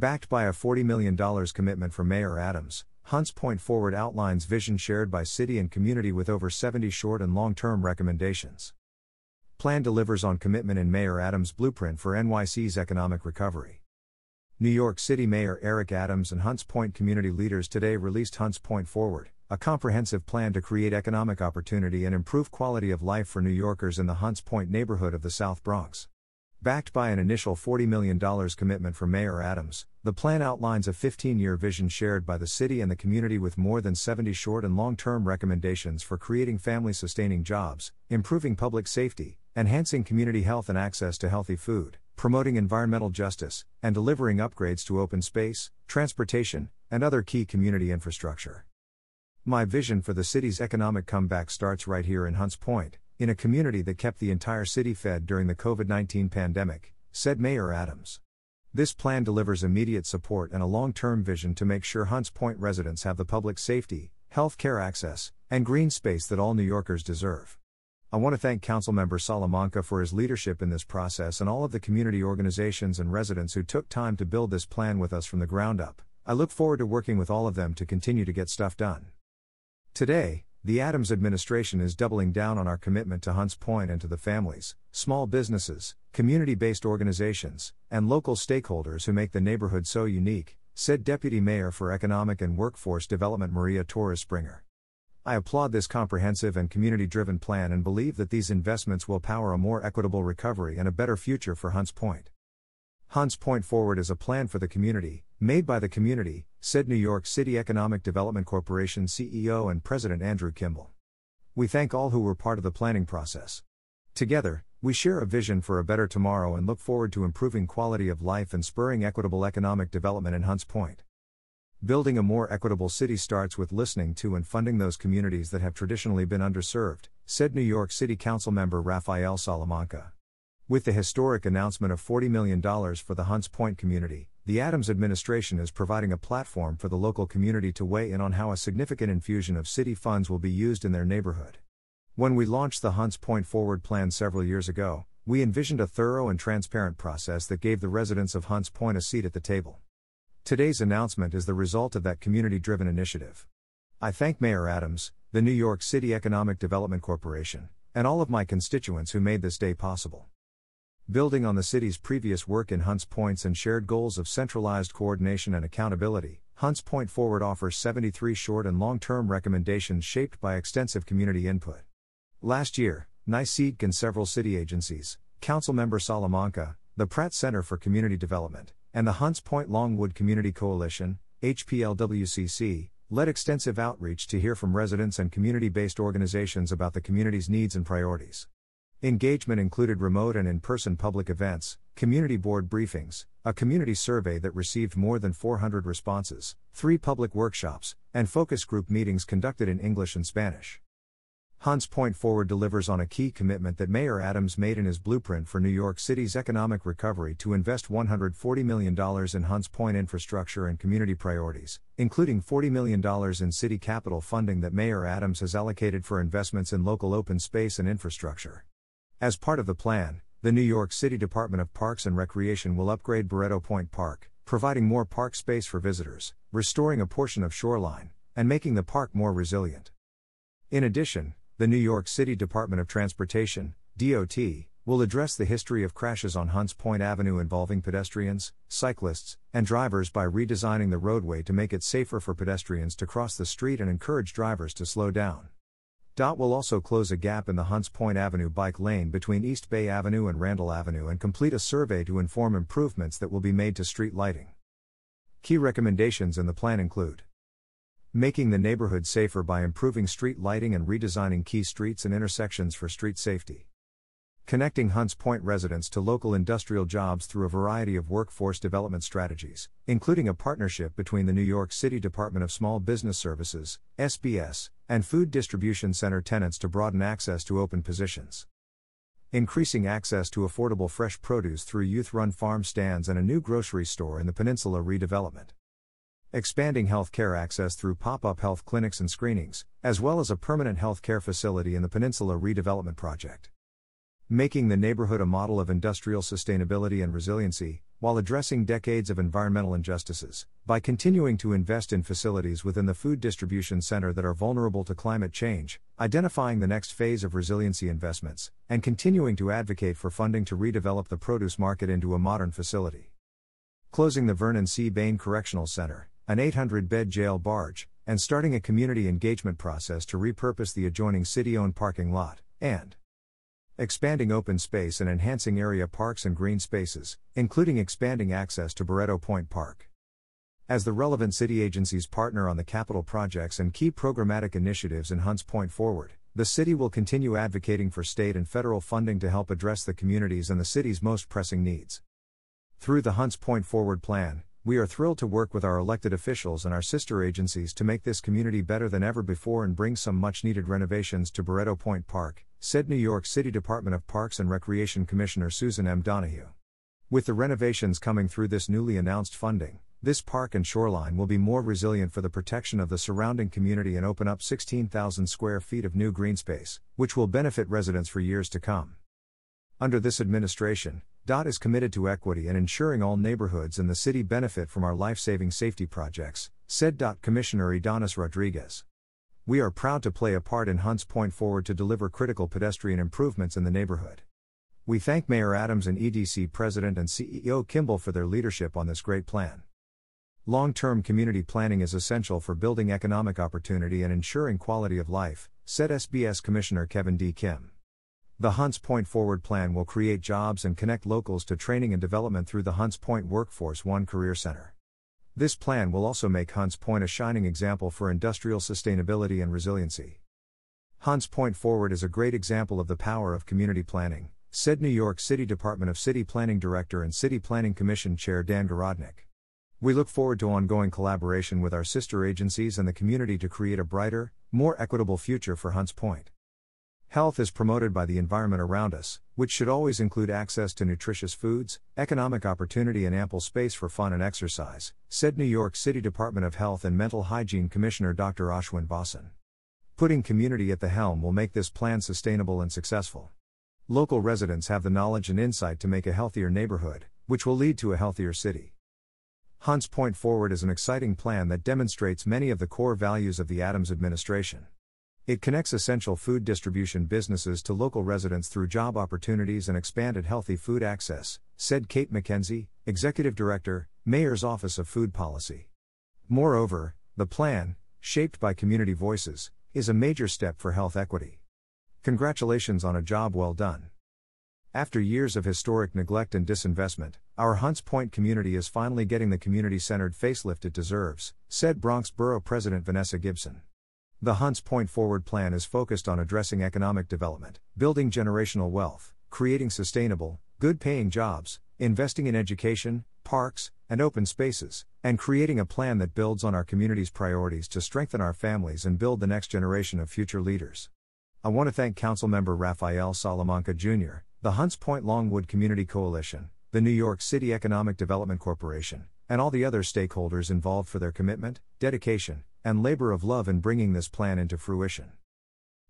Backed by a $40 million commitment from Mayor Adams, Hunts Point Forward outlines vision shared by city and community with over 70 short and long term recommendations. Plan delivers on commitment in Mayor Adams' blueprint for NYC's economic recovery. New York City Mayor Eric Adams and Hunts Point community leaders today released Hunts Point Forward, a comprehensive plan to create economic opportunity and improve quality of life for New Yorkers in the Hunts Point neighborhood of the South Bronx. Backed by an initial $40 million commitment from Mayor Adams, the plan outlines a 15 year vision shared by the city and the community with more than 70 short and long term recommendations for creating family sustaining jobs, improving public safety, enhancing community health and access to healthy food, promoting environmental justice, and delivering upgrades to open space, transportation, and other key community infrastructure. My vision for the city's economic comeback starts right here in Hunts Point, in a community that kept the entire city fed during the COVID 19 pandemic, said Mayor Adams. This plan delivers immediate support and a long term vision to make sure Hunts Point residents have the public safety, health care access, and green space that all New Yorkers deserve. I want to thank Councilmember Salamanca for his leadership in this process and all of the community organizations and residents who took time to build this plan with us from the ground up. I look forward to working with all of them to continue to get stuff done. Today, the Adams administration is doubling down on our commitment to Hunts Point and to the families, small businesses, community based organizations, and local stakeholders who make the neighborhood so unique, said Deputy Mayor for Economic and Workforce Development Maria Torres Springer. I applaud this comprehensive and community driven plan and believe that these investments will power a more equitable recovery and a better future for Hunts Point. Hunts Point Forward is a plan for the community, made by the community, said New York City Economic Development Corporation CEO and President Andrew Kimball. We thank all who were part of the planning process. Together, we share a vision for a better tomorrow and look forward to improving quality of life and spurring equitable economic development in Hunts Point. Building a more equitable city starts with listening to and funding those communities that have traditionally been underserved, said New York City Council member Rafael Salamanca. With the historic announcement of $40 million for the Hunts Point community, the Adams administration is providing a platform for the local community to weigh in on how a significant infusion of city funds will be used in their neighborhood. When we launched the Hunts Point Forward plan several years ago, we envisioned a thorough and transparent process that gave the residents of Hunts Point a seat at the table. Today's announcement is the result of that community driven initiative. I thank Mayor Adams, the New York City Economic Development Corporation, and all of my constituents who made this day possible. Building on the city's previous work in Hunts Points and shared goals of centralized coordination and accountability, Hunts Point Forward offers 73 short and long term recommendations shaped by extensive community input. Last year, NYCEDC and several city agencies, Councilmember Salamanca, the Pratt Center for Community Development, and the Hunts Point Longwood Community Coalition, HPLWCC, led extensive outreach to hear from residents and community based organizations about the community's needs and priorities. Engagement included remote and in person public events, community board briefings, a community survey that received more than 400 responses, three public workshops, and focus group meetings conducted in English and Spanish. Hunts Point Forward delivers on a key commitment that Mayor Adams made in his blueprint for New York City's economic recovery to invest $140 million in Hunts Point infrastructure and community priorities, including $40 million in city capital funding that Mayor Adams has allocated for investments in local open space and infrastructure. As part of the plan, the New York City Department of Parks and Recreation will upgrade Barretto Point Park, providing more park space for visitors, restoring a portion of shoreline, and making the park more resilient. In addition, the New York City Department of Transportation, DOT, will address the history of crashes on Hunts Point Avenue involving pedestrians, cyclists, and drivers by redesigning the roadway to make it safer for pedestrians to cross the street and encourage drivers to slow down. DOT will also close a gap in the Hunts Point Avenue bike lane between East Bay Avenue and Randall Avenue and complete a survey to inform improvements that will be made to street lighting. Key recommendations in the plan include making the neighborhood safer by improving street lighting and redesigning key streets and intersections for street safety connecting Hunts Point residents to local industrial jobs through a variety of workforce development strategies, including a partnership between the New York City Department of Small Business Services, SBS, and Food Distribution Center tenants to broaden access to open positions. Increasing access to affordable fresh produce through youth run farm stands and a new grocery store in the peninsula redevelopment. Expanding healthcare access through pop up health clinics and screenings, as well as a permanent healthcare facility in the peninsula redevelopment project making the neighborhood a model of industrial sustainability and resiliency, while addressing decades of environmental injustices, by continuing to invest in facilities within the food distribution center that are vulnerable to climate change, identifying the next phase of resiliency investments, and continuing to advocate for funding to redevelop the produce market into a modern facility. Closing the Vernon C. Bain Correctional Center, an 800 bed jail barge, and starting a community engagement process to repurpose the adjoining city owned parking lot, and expanding open space and enhancing area parks and green spaces, including expanding access to Barretto Point Park. As the relevant city agencies partner on the capital projects and key programmatic initiatives in Hunts Point Forward, the city will continue advocating for state and federal funding to help address the communities and the city's most pressing needs. Through the Hunts Point Forward plan, we are thrilled to work with our elected officials and our sister agencies to make this community better than ever before and bring some much needed renovations to Barretto Point Park, said New York City Department of Parks and Recreation Commissioner Susan M. Donoghue. With the renovations coming through this newly announced funding, this park and shoreline will be more resilient for the protection of the surrounding community and open up 16,000 square feet of new green space, which will benefit residents for years to come. Under this administration, DOT is committed to equity and ensuring all neighborhoods in the city benefit from our life saving safety projects, said DOT Commissioner Ydanis Rodriguez. We are proud to play a part in Hunts Point Forward to deliver critical pedestrian improvements in the neighborhood. We thank Mayor Adams and EDC President and CEO Kimball for their leadership on this great plan. Long term community planning is essential for building economic opportunity and ensuring quality of life, said SBS Commissioner Kevin D. Kim. The Hunts Point Forward plan will create jobs and connect locals to training and development through the Hunts Point Workforce One Career Center. This plan will also make Hunts Point a shining example for industrial sustainability and resiliency. Hunts Point Forward is a great example of the power of community planning, said New York City Department of City Planning Director and City Planning Commission Chair Dan Garodnick. We look forward to ongoing collaboration with our sister agencies and the community to create a brighter, more equitable future for Hunts Point. Health is promoted by the environment around us, which should always include access to nutritious foods, economic opportunity, and ample space for fun and exercise, said New York City Department of Health and Mental Hygiene Commissioner Dr. Ashwin Vasan. Putting community at the helm will make this plan sustainable and successful. Local residents have the knowledge and insight to make a healthier neighborhood, which will lead to a healthier city. Hunts Point Forward is an exciting plan that demonstrates many of the core values of the Adams administration. It connects essential food distribution businesses to local residents through job opportunities and expanded healthy food access, said Kate McKenzie, Executive Director, Mayor's Office of Food Policy. Moreover, the plan, shaped by community voices, is a major step for health equity. Congratulations on a job well done. After years of historic neglect and disinvestment, our Hunts Point community is finally getting the community centered facelift it deserves, said Bronx Borough President Vanessa Gibson. The Hunts Point Forward plan is focused on addressing economic development, building generational wealth, creating sustainable, good paying jobs, investing in education, parks, and open spaces, and creating a plan that builds on our community's priorities to strengthen our families and build the next generation of future leaders. I want to thank Councilmember Rafael Salamanca Jr., the Hunts Point Longwood Community Coalition, the New York City Economic Development Corporation, and all the other stakeholders involved for their commitment, dedication, and labor of love in bringing this plan into fruition.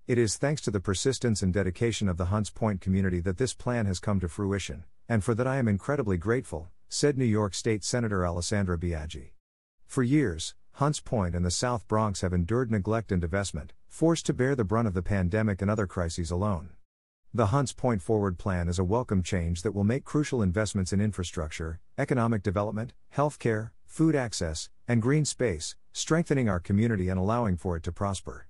It is thanks to the persistence and dedication of the Hunts Point community that this plan has come to fruition, and for that I am incredibly grateful, said New York State Senator Alessandra Biaggi. For years, Hunts Point and the South Bronx have endured neglect and divestment, forced to bear the brunt of the pandemic and other crises alone. The Hunts Point Forward Plan is a welcome change that will make crucial investments in infrastructure, economic development, healthcare, food access, and green space, strengthening our community and allowing for it to prosper.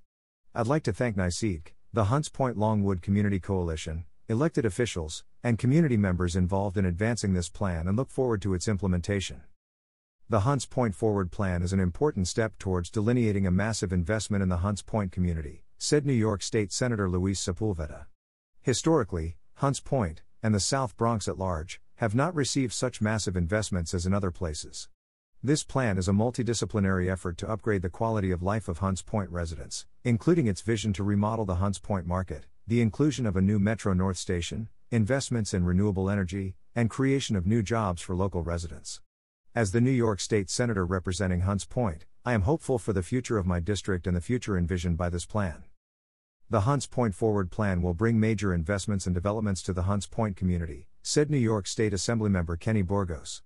I'd like to thank NYCEDC, the Hunts Point Longwood Community Coalition, elected officials, and community members involved in advancing this plan and look forward to its implementation. The Hunts Point Forward Plan is an important step towards delineating a massive investment in the Hunts Point community, said New York State Senator Luis Sepulveda. Historically, Hunts Point, and the South Bronx at large, have not received such massive investments as in other places. This plan is a multidisciplinary effort to upgrade the quality of life of Hunts Point residents, including its vision to remodel the Hunts Point market, the inclusion of a new Metro North station, investments in renewable energy, and creation of new jobs for local residents. As the New York State Senator representing Hunts Point, I am hopeful for the future of my district and the future envisioned by this plan. The Hunts Point Forward Plan will bring major investments and developments to the Hunts Point community, said New York State Assemblymember Kenny Burgos.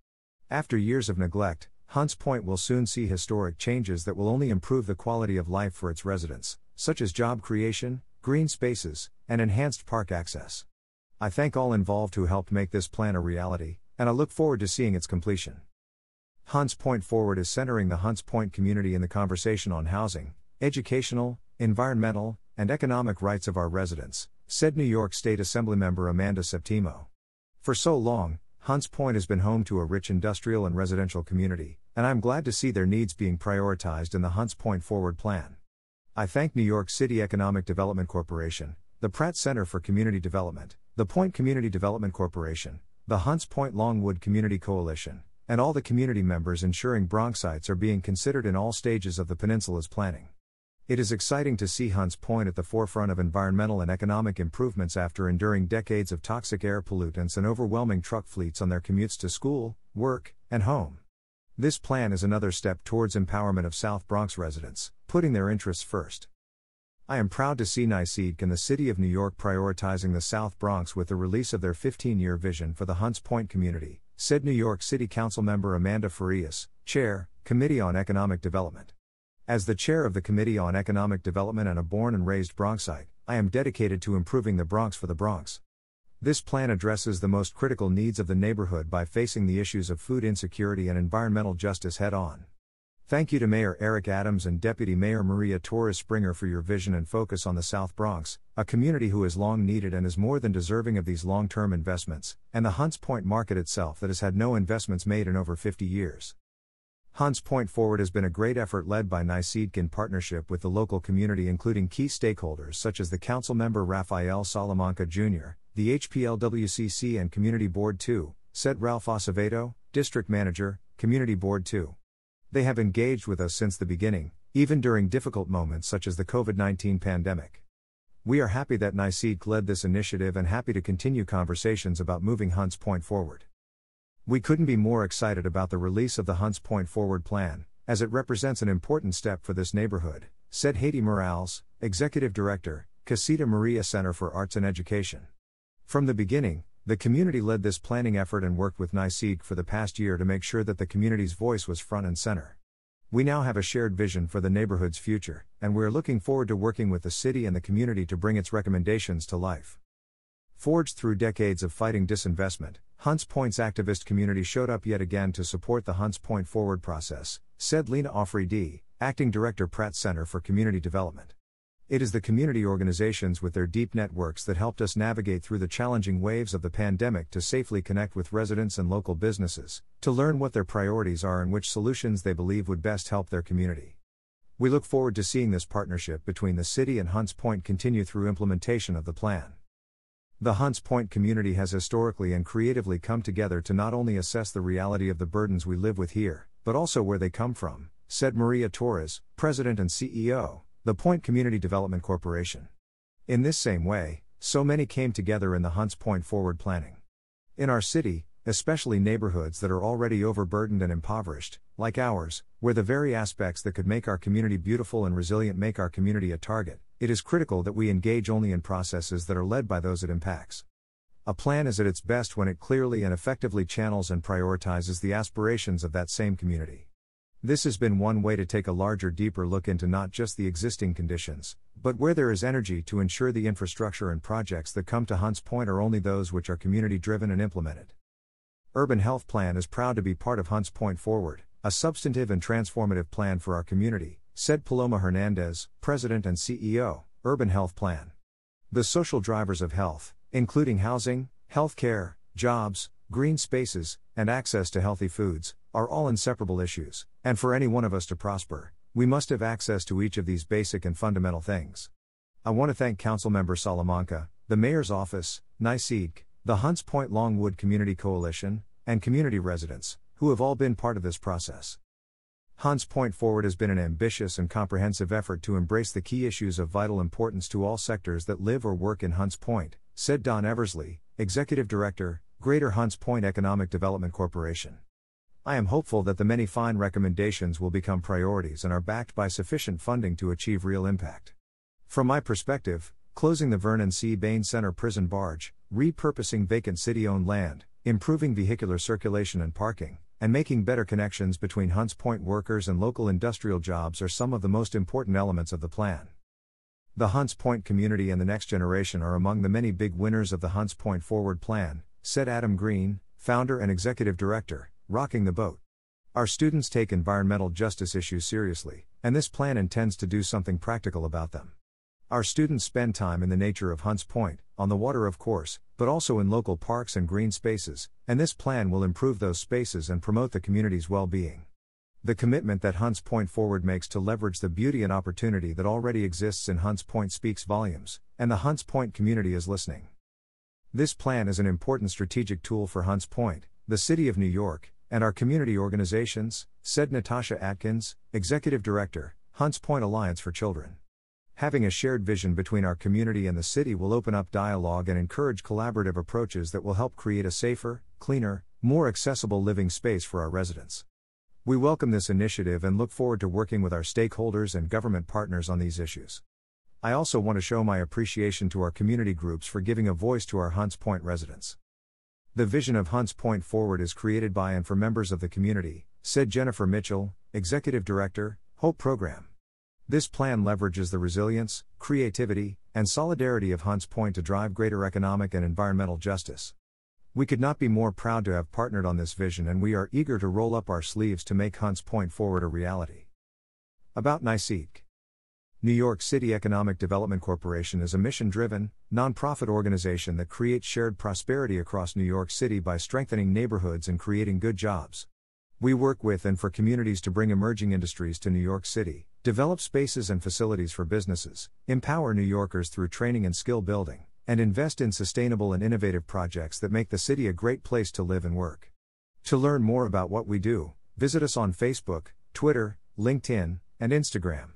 After years of neglect, Hunts Point will soon see historic changes that will only improve the quality of life for its residents, such as job creation, green spaces, and enhanced park access. I thank all involved who helped make this plan a reality, and I look forward to seeing its completion. Hunts Point Forward is centering the Hunts Point community in the conversation on housing, educational, environmental, and economic rights of our residents, said New York State Assemblymember Amanda Septimo. For so long, Hunts Point has been home to a rich industrial and residential community, and I'm glad to see their needs being prioritized in the Hunts Point Forward Plan. I thank New York City Economic Development Corporation, the Pratt Center for Community Development, the Point Community Development Corporation, the Hunts Point Longwood Community Coalition, and all the community members ensuring Bronxites are being considered in all stages of the peninsula's planning. It is exciting to see Hunts Point at the forefront of environmental and economic improvements after enduring decades of toxic air pollutants and overwhelming truck fleets on their commutes to school, work, and home. This plan is another step towards empowerment of South Bronx residents, putting their interests first. I am proud to see NYCEDC and the City of New York prioritizing the South Bronx with the release of their 15 year vision for the Hunts Point community, said New York City Council member Amanda Farias, Chair, Committee on Economic Development. As the chair of the Committee on Economic Development and a born and raised Bronxite, I am dedicated to improving the Bronx for the Bronx. This plan addresses the most critical needs of the neighborhood by facing the issues of food insecurity and environmental justice head on. Thank you to Mayor Eric Adams and Deputy Mayor Maria Torres Springer for your vision and focus on the South Bronx, a community who is long needed and is more than deserving of these long term investments, and the Hunts Point market itself that has had no investments made in over 50 years. Hunts Point Forward has been a great effort led by NYCEDC in partnership with the local community, including key stakeholders such as the council member Rafael Salamanca Jr., the HPLWCC, and Community Board 2, said Ralph Acevedo, District Manager, Community Board 2. They have engaged with us since the beginning, even during difficult moments such as the COVID 19 pandemic. We are happy that NYCEDC led this initiative and happy to continue conversations about moving Hunts Point forward. We couldn't be more excited about the release of the Hunts Point Forward Plan, as it represents an important step for this neighborhood, said Haydee Morales, Executive Director, Casita Maria Center for Arts and Education. From the beginning, the community led this planning effort and worked with NYCEDC for the past year to make sure that the community's voice was front and center. We now have a shared vision for the neighborhood's future, and we are looking forward to working with the city and the community to bring its recommendations to life. Forged through decades of fighting disinvestment, Hunts Point's activist community showed up yet again to support the Hunts Point Forward process, said Lena Afridi acting director Pratt Center for Community Development. It is the community organizations with their deep networks that helped us navigate through the challenging waves of the pandemic to safely connect with residents and local businesses, to learn what their priorities are and which solutions they believe would best help their community. We look forward to seeing this partnership between the city and Hunts Point continue through implementation of the plan. The Hunts Point community has historically and creatively come together to not only assess the reality of the burdens we live with here, but also where they come from, said Maria Torres, President and CEO, the Point Community Development Corporation. In this same way, so many came together in the Hunts Point forward planning. In our city, especially neighborhoods that are already overburdened and impoverished, like ours, where the very aspects that could make our community beautiful and resilient make our community a target, it is critical that we engage only in processes that are led by those it impacts. A plan is at its best when it clearly and effectively channels and prioritizes the aspirations of that same community. This has been one way to take a larger, deeper look into not just the existing conditions, but where there is energy to ensure the infrastructure and projects that come to Hunts Point are only those which are community driven and implemented. Urban Health Plan is proud to be part of Hunts Point Forward, a substantive and transformative plan for our community, said Paloma Hernandez, President and CEO, Urban Health Plan. The social drivers of health, including housing, healthcare, jobs, green spaces, and access to healthy foods, are all inseparable issues, and for any one of us to prosper, we must have access to each of these basic and fundamental things. I want to thank Councilmember Salamanca, the Mayor's Office, NYCEDC, the Hunts Point Longwood Community Coalition, and community residents, who have all been part of this process. Hunts Point Forward has been an ambitious and comprehensive effort to embrace the key issues of vital importance to all sectors that live or work in Hunts Point, said Don Eversley, Executive Director, Greater Hunts Point Economic Development Corporation. I am hopeful that the many fine recommendations will become priorities and are backed by sufficient funding to achieve real impact. From my perspective, closing the Vernon C. Bain Center prison barge, repurposing vacant city owned land, improving vehicular circulation and parking, and making better connections between Hunts Point workers and local industrial jobs are some of the most important elements of the plan. The Hunts Point community and the next generation are among the many big winners of the Hunts Point Forward Plan, said Adam Green, founder and executive director, Rocking the Boat. Our students take environmental justice issues seriously, and this plan intends to do something practical about them. Our students spend time in the nature of Hunts Point, on the water of course, but also in local parks and green spaces, and this plan will improve those spaces and promote the community's well being. The commitment that Hunts Point Forward makes to leverage the beauty and opportunity that already exists in Hunts Point speaks volumes, and the Hunts Point community is listening. This plan is an important strategic tool for Hunts Point, the City of New York, and our community organizations, said Natasha Atkins, Executive Director, Hunts Point Alliance for Children. Having a shared vision between our community and the city will open up dialogue and encourage collaborative approaches that will help create a safer, cleaner, more accessible living space for our residents. We welcome this initiative and look forward to working with our stakeholders and government partners on these issues. I also want to show my appreciation to our community groups for giving a voice to our Hunts Point residents. The vision of Hunts Point Forward is created by and for members of the community, said Jennifer Mitchell, Executive Director, Hope Program. This plan leverages the resilience, creativity, and solidarity of Hunts Point to drive greater economic and environmental justice. We could not be more proud to have partnered on this vision, and we are eager to roll up our sleeves to make Hunts Point Forward a reality. About NYCEDC New York City Economic Development Corporation is a mission driven, nonprofit organization that creates shared prosperity across New York City by strengthening neighborhoods and creating good jobs. We work with and for communities to bring emerging industries to New York City, develop spaces and facilities for businesses, empower New Yorkers through training and skill building and invest in sustainable and innovative projects that make the city a great place to live and work. To learn more about what we do, visit us on Facebook, Twitter, LinkedIn, and Instagram.